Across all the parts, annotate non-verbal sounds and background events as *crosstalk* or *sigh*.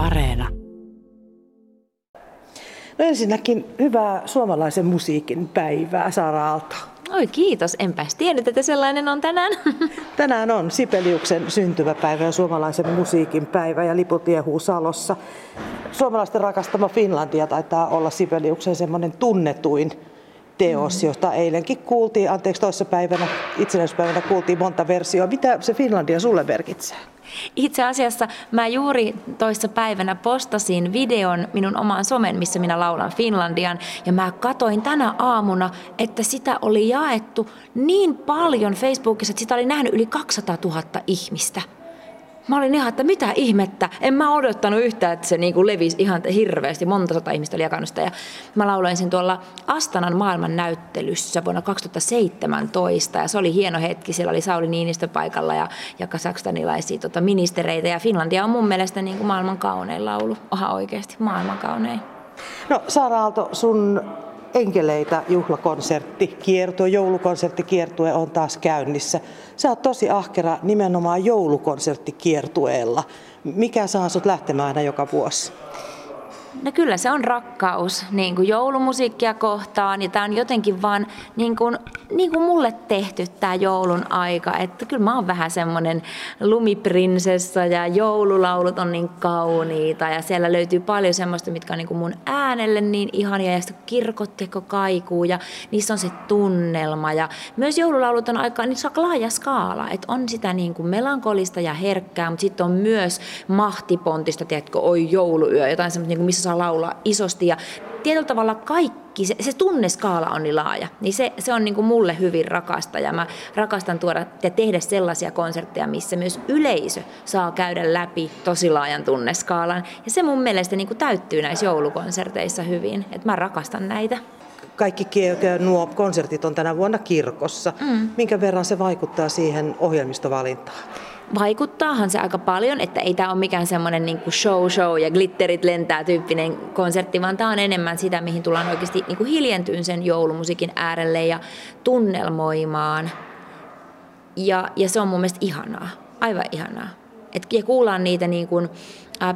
Areena. No ensinnäkin hyvää suomalaisen musiikin päivää, Saara Aalto. Oi kiitos, enpäs tiennyt, että sellainen on tänään. *laughs* Tänään on Sipeliuksen syntymäpäivä ja suomalaisen musiikin päivä ja liput liehuu Salossa. Suomalaisten rakastama Finlandia taitaa olla Sipeliuksen semmoinen tunnetuin teos, mm. josta eilenkin kuultiin, anteeksi toisessa päivänä, itsenäisyyspäivänä kuultiin monta versioa. Mitä se Finlandia sulle merkitsee? Itse asiassa mä juuri toissa päivänä postasin videon minun omaan somen, missä minä laulan Finlandian. Ja mä katoin tänä aamuna, että sitä oli jaettu niin paljon Facebookissa, että sitä oli nähnyt yli 200 000 ihmistä. Mä olin ihan, että mitä ihmettä. En mä odottanut yhtään, että se niin kuin levisi ihan hirveästi. Monta sata ihmistä oli jakanut sitä. Ja mä lauloin sen tuolla Astanan maailman näyttelyssä vuonna 2017. Ja se oli hieno hetki. Siellä oli Sauli Niinistö paikalla ja, ja kasakstanilaisia tota, ministereitä. Ja Finlandia on mun mielestä niin kuin maailman kaunein laulu. Oha oikeasti, maailman kaunein. No Saara Aalto, sun enkeleitä juhlakonsertti, kiertue, joulukonserttikiertue on taas käynnissä. Sä oot tosi ahkera nimenomaan joulukonserttikiertueella. Mikä saa sut lähtemään aina joka vuosi? No kyllä se on rakkaus niin kuin joulumusiikkia kohtaan ja tämä on jotenkin vaan niin kuin, niin kuin mulle tehty tämä joulun aika. Että kyllä mä oon vähän semmoinen lumiprinsessa ja joululaulut on niin kauniita ja siellä löytyy paljon semmoista, mitkä on niin kuin mun äänelle niin ihania ja sitten kirkot kaikuu ja niissä on se tunnelma ja myös joululaulut on aika, niin on laaja skaala, että on sitä niin kuin melankolista ja herkkää, mutta sitten on myös mahtipontista, tiedätkö, oi jouluyö, jotain semmoista, niin kuin missä saa laulaa isosti ja tietyllä tavalla kaikki, se, se tunneskaala on niin laaja, niin se, se on niin kuin mulle hyvin rakasta ja mä rakastan tuoda ja tehdä sellaisia konsertteja, missä myös yleisö saa käydä läpi tosi laajan tunneskaalan ja se mun mielestä niin kuin täyttyy näissä joulukonserteissa hyvin, että mä rakastan näitä kaikki nuo konsertit on tänä vuonna kirkossa. Mm. Minkä verran se vaikuttaa siihen ohjelmistovalintaan? Vaikuttaahan se aika paljon, että ei tämä ole mikään semmoinen niin show show ja glitterit lentää tyyppinen konsertti, vaan tämä on enemmän sitä, mihin tullaan oikeasti niin hiljentyyn sen joulumusiikin äärelle ja tunnelmoimaan. Ja, ja se on mun mielestä ihanaa, aivan ihanaa. Et, ja kuullaan niitä niin kuin,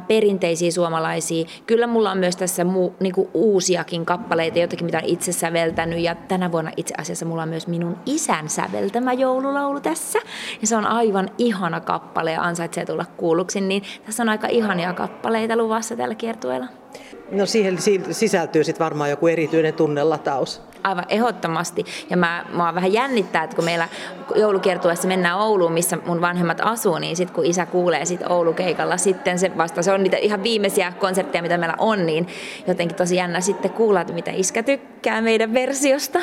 perinteisiä suomalaisia. Kyllä mulla on myös tässä niin kuin uusiakin kappaleita, jotakin mitä olen itse säveltänyt. Ja tänä vuonna itse asiassa mulla on myös minun isän säveltämä joululaulu tässä. Ja se on aivan ihana kappale ja ansaitsee tulla kuulluksi. Niin tässä on aika ihania kappaleita luvassa tällä kiertueella. No siihen sisältyy sitten varmaan joku erityinen tunnelataus aivan ehdottomasti. Ja mä, mä vähän jännittää, että kun meillä joulukiertueessa mennään Ouluun, missä mun vanhemmat asuu, niin sitten kun isä kuulee sit Oulukeikalla, sitten se vasta, se on niitä ihan viimeisiä konsertteja, mitä meillä on, niin jotenkin tosi jännä sitten kuulla, että mitä iskä tykkää meidän versiosta.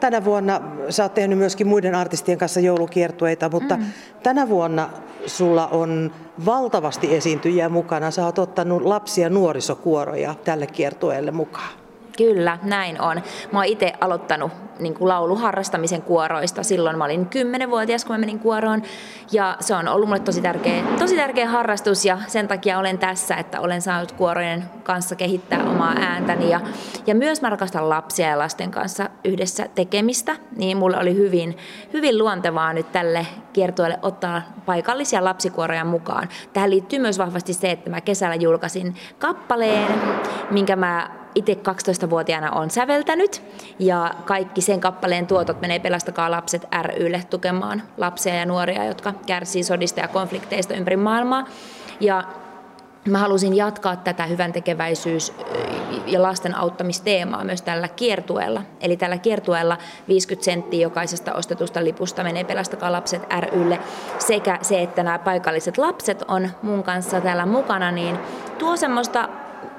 Tänä vuonna sä oot tehnyt myöskin muiden artistien kanssa joulukiertueita, mutta mm. tänä vuonna sulla on valtavasti esiintyjiä mukana. Sä oot ottanut lapsia nuorisokuoroja tälle kiertueelle mukaan. Kyllä, näin on. Mä oon itse aloittanut niin kuin lauluharrastamisen kuoroista. Silloin mä olin 10-vuotias, kun mä menin kuoroon. Ja se on ollut mulle tosi tärkeä, tosi tärkeä harrastus ja sen takia olen tässä, että olen saanut kuorojen kanssa kehittää omaa ääntäni. Ja, ja myös mä rakastan lapsia ja lasten kanssa yhdessä tekemistä. Niin mulle oli hyvin, hyvin luontevaa nyt tälle kiertueelle ottaa paikallisia lapsikuoroja mukaan. Tähän liittyy myös vahvasti se, että mä kesällä julkaisin kappaleen, minkä mä itse 12-vuotiaana on säveltänyt ja kaikki sen kappaleen tuotot menee Pelastakaa lapset rylle tukemaan lapsia ja nuoria, jotka kärsii sodista ja konflikteista ympäri maailmaa. Ja Mä halusin jatkaa tätä hyvän tekeväisyys- ja lasten auttamisteemaa myös tällä kiertueella. Eli tällä kiertueella 50 senttiä jokaisesta ostetusta lipusta menee Pelastakaa lapset rylle. Sekä se, että nämä paikalliset lapset on mun kanssa täällä mukana, niin tuo semmoista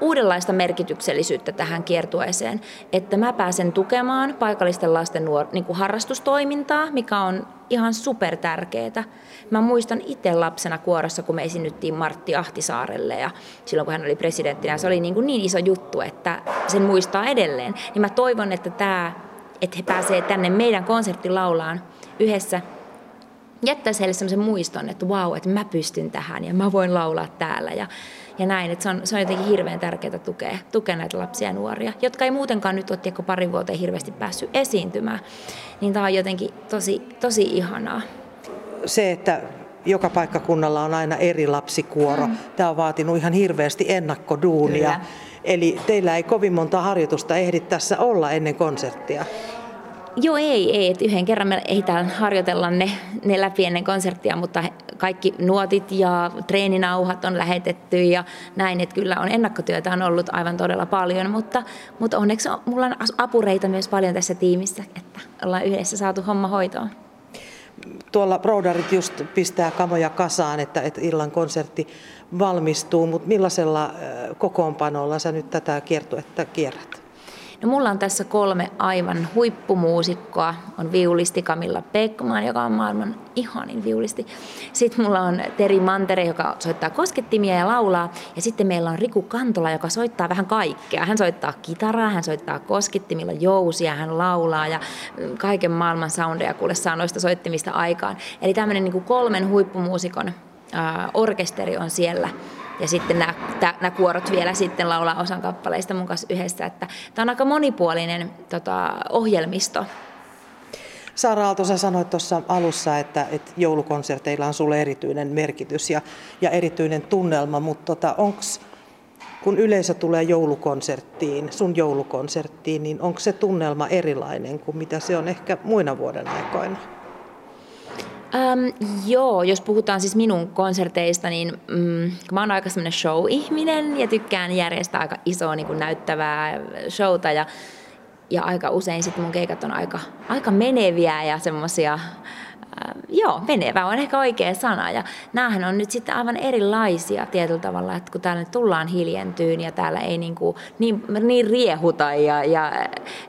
uudenlaista merkityksellisyyttä tähän kiertueeseen, että mä pääsen tukemaan paikallisten lasten nuor- niin kuin harrastustoimintaa, mikä on ihan super tärkeää. Mä muistan itse lapsena kuorossa, kun me esiinnyttiin Martti Ahtisaarelle ja silloin kun hän oli presidenttinä, se oli niin, kuin niin iso juttu, että sen muistaa edelleen. Niin mä toivon, että, tämä, että he pääsee tänne meidän konserttilaulaan yhdessä jättäisi heille sellaisen muiston, että vau, että mä pystyn tähän ja mä voin laulaa täällä. Ja ja näin. Että se, on, se on jotenkin hirveän tärkeää tukea, tukea näitä lapsia ja nuoria, jotka ei muutenkaan nyt ole parin vuoteen hirveästi päässyt esiintymään. Niin tämä on jotenkin tosi, tosi ihanaa. Se, että joka paikkakunnalla on aina eri lapsikuoro. Mm. Tämä on vaatinut ihan hirveästi ennakkoduunia. Kyllä. Eli teillä ei kovin monta harjoitusta ehdi tässä olla ennen konserttia. Joo, ei, ei. Että yhden kerran me ehditään harjoitella ne, ne läpi ennen konserttia, mutta kaikki nuotit ja treeninauhat on lähetetty ja näin, että kyllä on ennakkotyötä on ollut aivan todella paljon, mutta, mutta onneksi on, mulla on apureita myös paljon tässä tiimissä, että ollaan yhdessä saatu homma hoitoon. Tuolla roudarit just pistää kamoja kasaan, että, että illan konsertti valmistuu, mutta millaisella kokoonpanolla sä nyt tätä kiertuetta kierrät? No mulla on tässä kolme aivan huippumuusikkoa. On viulisti Camilla Beckman, joka on maailman ihanin viulisti. Sitten mulla on Teri Mantere, joka soittaa koskettimia ja laulaa. Ja sitten meillä on Riku Kantola, joka soittaa vähän kaikkea. Hän soittaa kitaraa, hän soittaa koskettimilla jousia, hän laulaa ja kaiken maailman soundeja kuule saa noista soittimista aikaan. Eli tämmöinen niin kolmen huippumuusikon orkesteri on siellä ja sitten nämä, nämä kuorot vielä sitten laulaa osan kappaleista mun kanssa yhdessä. Että tämä on aika monipuolinen tota, ohjelmisto. Saara Aalto, sä sanoit tuossa alussa, että, että joulukonserteilla on sulle erityinen merkitys ja, ja erityinen tunnelma, mutta tota, onks, kun yleisö tulee joulukonserttiin, sun joulukonserttiin, niin onko se tunnelma erilainen kuin mitä se on ehkä muina vuoden aikoina? Ähm, joo, jos puhutaan siis minun konserteista, niin mm, mä oon aika semmoinen show-ihminen ja tykkään järjestää aika isoa niin kuin näyttävää showta ja, ja aika usein sitten mun keikat on aika, aika meneviä ja semmoisia, äh, joo, menevä on ehkä oikea sana. Ja näähän on nyt sitten aivan erilaisia tietyllä tavalla, että kun täällä tullaan hiljentyyn ja täällä ei niin, kuin, niin, niin riehuta ja, ja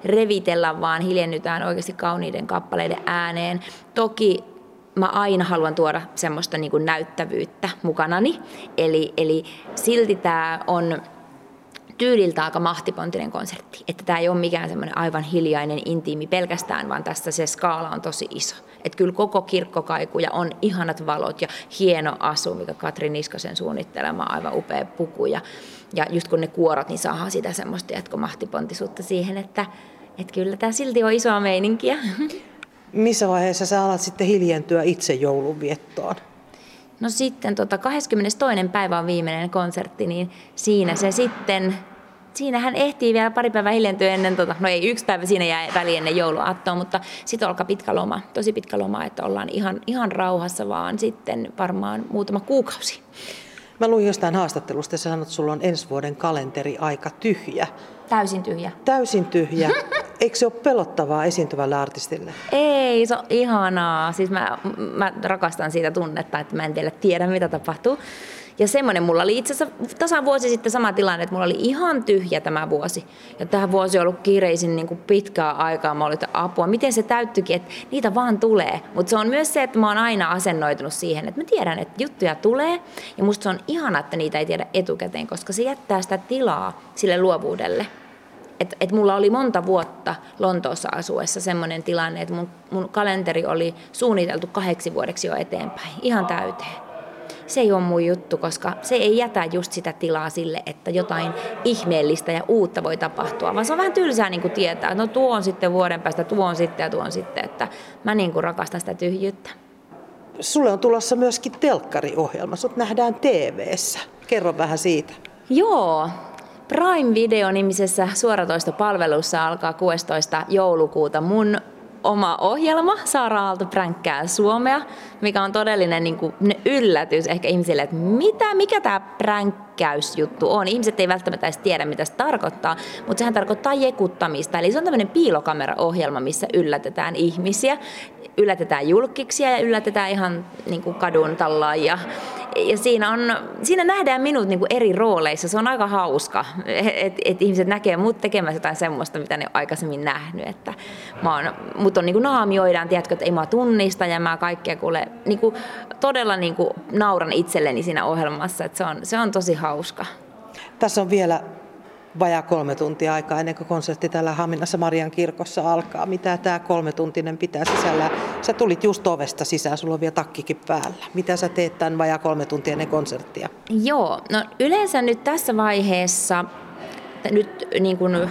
revitellä, vaan hiljennytään oikeasti kauniiden kappaleiden ääneen. Toki mä aina haluan tuoda semmoista niin kuin näyttävyyttä mukanani. Eli, eli silti tämä on tyyliltä aika mahtipontinen konsertti. Että tämä ei ole mikään semmoinen aivan hiljainen, intiimi pelkästään, vaan tässä se skaala on tosi iso. Että kyllä koko kirkkokaiku ja on ihanat valot ja hieno asu, mikä Katri Niskosen suunnittelema aivan upea puku. Ja, ja just kun ne kuorot, niin saa sitä semmoista jatkomahtipontisuutta siihen, että, että kyllä tämä silti on isoa meininkiä. *laughs* missä vaiheessa sä alat sitten hiljentyä itse joulunviettoon? No sitten tota 22. päivä on viimeinen konsertti, niin siinä se sitten, siinähän ehtii vielä pari päivää hiljentyä ennen, tota, no ei yksi päivä siinä jää väliin ennen jouluaattoa, mutta sitten alkaa pitkä loma, tosi pitkä loma, että ollaan ihan, ihan rauhassa vaan sitten varmaan muutama kuukausi. Mä luin jostain haastattelusta, että sanot, että sulla on ensi vuoden kalenteri aika tyhjä. Täysin tyhjä. Täysin tyhjä. *laughs* Eikö se ole pelottavaa esiintyvälle artistille? Ei, se on ihanaa. Siis mä, mä rakastan siitä tunnetta, että mä en vielä tiedä, mitä tapahtuu. Ja semmoinen mulla oli itse asiassa tasan vuosi sitten sama tilanne, että mulla oli ihan tyhjä tämä vuosi. Ja tämä vuosi on ollut kiireisin niin kuin pitkää aikaa. Mä olin, apua, miten se täyttyikin, että niitä vaan tulee. Mutta se on myös se, että mä oon aina asennoitunut siihen, että mä tiedän, että juttuja tulee. Ja musta se on ihana, että niitä ei tiedä etukäteen, koska se jättää sitä tilaa sille luovuudelle. Et, et mulla oli monta vuotta Lontoossa asuessa semmoinen tilanne, että mun, mun kalenteri oli suunniteltu kahdeksi vuodeksi jo eteenpäin, ihan täyteen se ei ole mun juttu, koska se ei jätä just sitä tilaa sille, että jotain ihmeellistä ja uutta voi tapahtua, vaan se on vähän tylsää niin kuin tietää, että no tuo on sitten vuoden päästä, tuo on sitten ja tuo on sitten, että mä niin kuin rakastan sitä tyhjyyttä. Sulle on tulossa myöskin telkkariohjelma, sut nähdään TV-ssä. Kerro vähän siitä. Joo, Prime Video-nimisessä suoratoistopalvelussa alkaa 16. joulukuuta mun oma ohjelma, Saara Aalto pränkkää Suomea, mikä on todellinen niin kuin, yllätys ehkä ihmisille, että mitä, mikä tämä pränkkäysjuttu on. Ihmiset ei välttämättä edes tiedä, mitä se tarkoittaa, mutta sehän tarkoittaa jekuttamista. Eli se on tämmöinen piilokameraohjelma, missä yllätetään ihmisiä, yllätetään julkiksia ja yllätetään ihan niin kuin kadun tallaajia ja siinä, on, siinä nähdään minut niin kuin eri rooleissa. Se on aika hauska, että et ihmiset näkee mut tekemässä jotain semmoista, mitä ne on aikaisemmin nähnyt. Että mä oon, mut on niin kuin naamioidaan, tiedätkö, että ei mä tunnista ja mä kaikkea kuule, niin kuin, todella niin kuin nauran itselleni siinä ohjelmassa. Että se, on, se on tosi hauska. Tässä on vielä vajaa kolme tuntia aikaa ennen kuin konsertti täällä Haminassa Marian kirkossa alkaa. Mitä tämä kolme tuntinen pitää sisällä? Sä tulit just ovesta sisään, sulla on vielä takkikin päällä. Mitä sä teet tämän vajaa kolme tuntia ennen konserttia? Joo, no yleensä nyt tässä vaiheessa että nyt niin kun,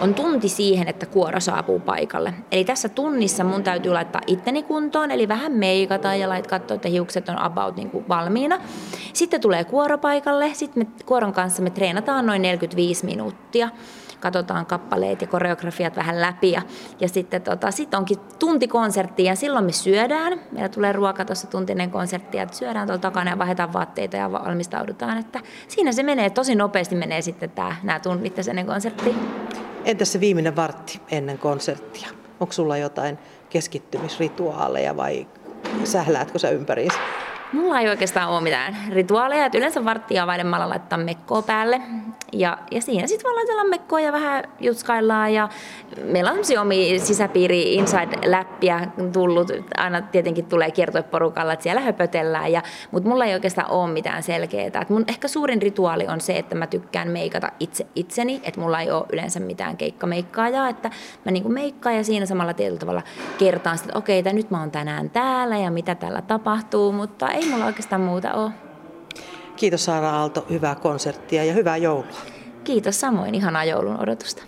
on tunti siihen, että kuoro saapuu paikalle. Eli tässä tunnissa mun täytyy laittaa itteni kuntoon, eli vähän meikata ja lait katsoa, että hiukset on about niin kuin valmiina. Sitten tulee kuoro paikalle, sitten me kuoron kanssa me treenataan noin 45 minuuttia katsotaan kappaleet ja koreografiat vähän läpi. Ja, ja sitten tota, sit onkin tunti konsertti ja silloin me syödään. Meillä tulee ruoka tuossa tuntinen konsertti ja syödään tuolla takana ja vaihdetaan vaatteita ja valmistaudutaan. Että siinä se menee, tosi nopeasti menee sitten tämä, nämä tunnit ennen konserttia. Entäs se viimeinen vartti ennen konserttia? Onko sulla jotain keskittymisrituaaleja vai sähläätkö sä ympäriinsä? Mulla ei oikeastaan ole mitään rituaaleja, että yleensä varttia vaidemmalla laittaa mekkoa päälle. Ja, ja siinä sitten vaan laitellaan mekkoa ja vähän jutskaillaan. Ja meillä on sellaisia omia sisäpiiri inside-läppiä tullut. Aina tietenkin tulee porukalla, että siellä höpötellään. Ja, mutta mulla ei oikeastaan ole mitään selkeää. Et mun ehkä suurin rituaali on se, että mä tykkään meikata itse itseni. Että mulla ei ole yleensä mitään keikkameikkaajaa. Että mä niinku meikkaan ja siinä samalla tietyllä tavalla kertaan sitä, että okei, okay, nyt mä oon tänään täällä ja mitä täällä tapahtuu. Mutta ei mulla oikeastaan muuta ole. Kiitos Saara Aalto, hyvää konserttia ja hyvää joulua. Kiitos samoin, ihanaa joulun odotusta.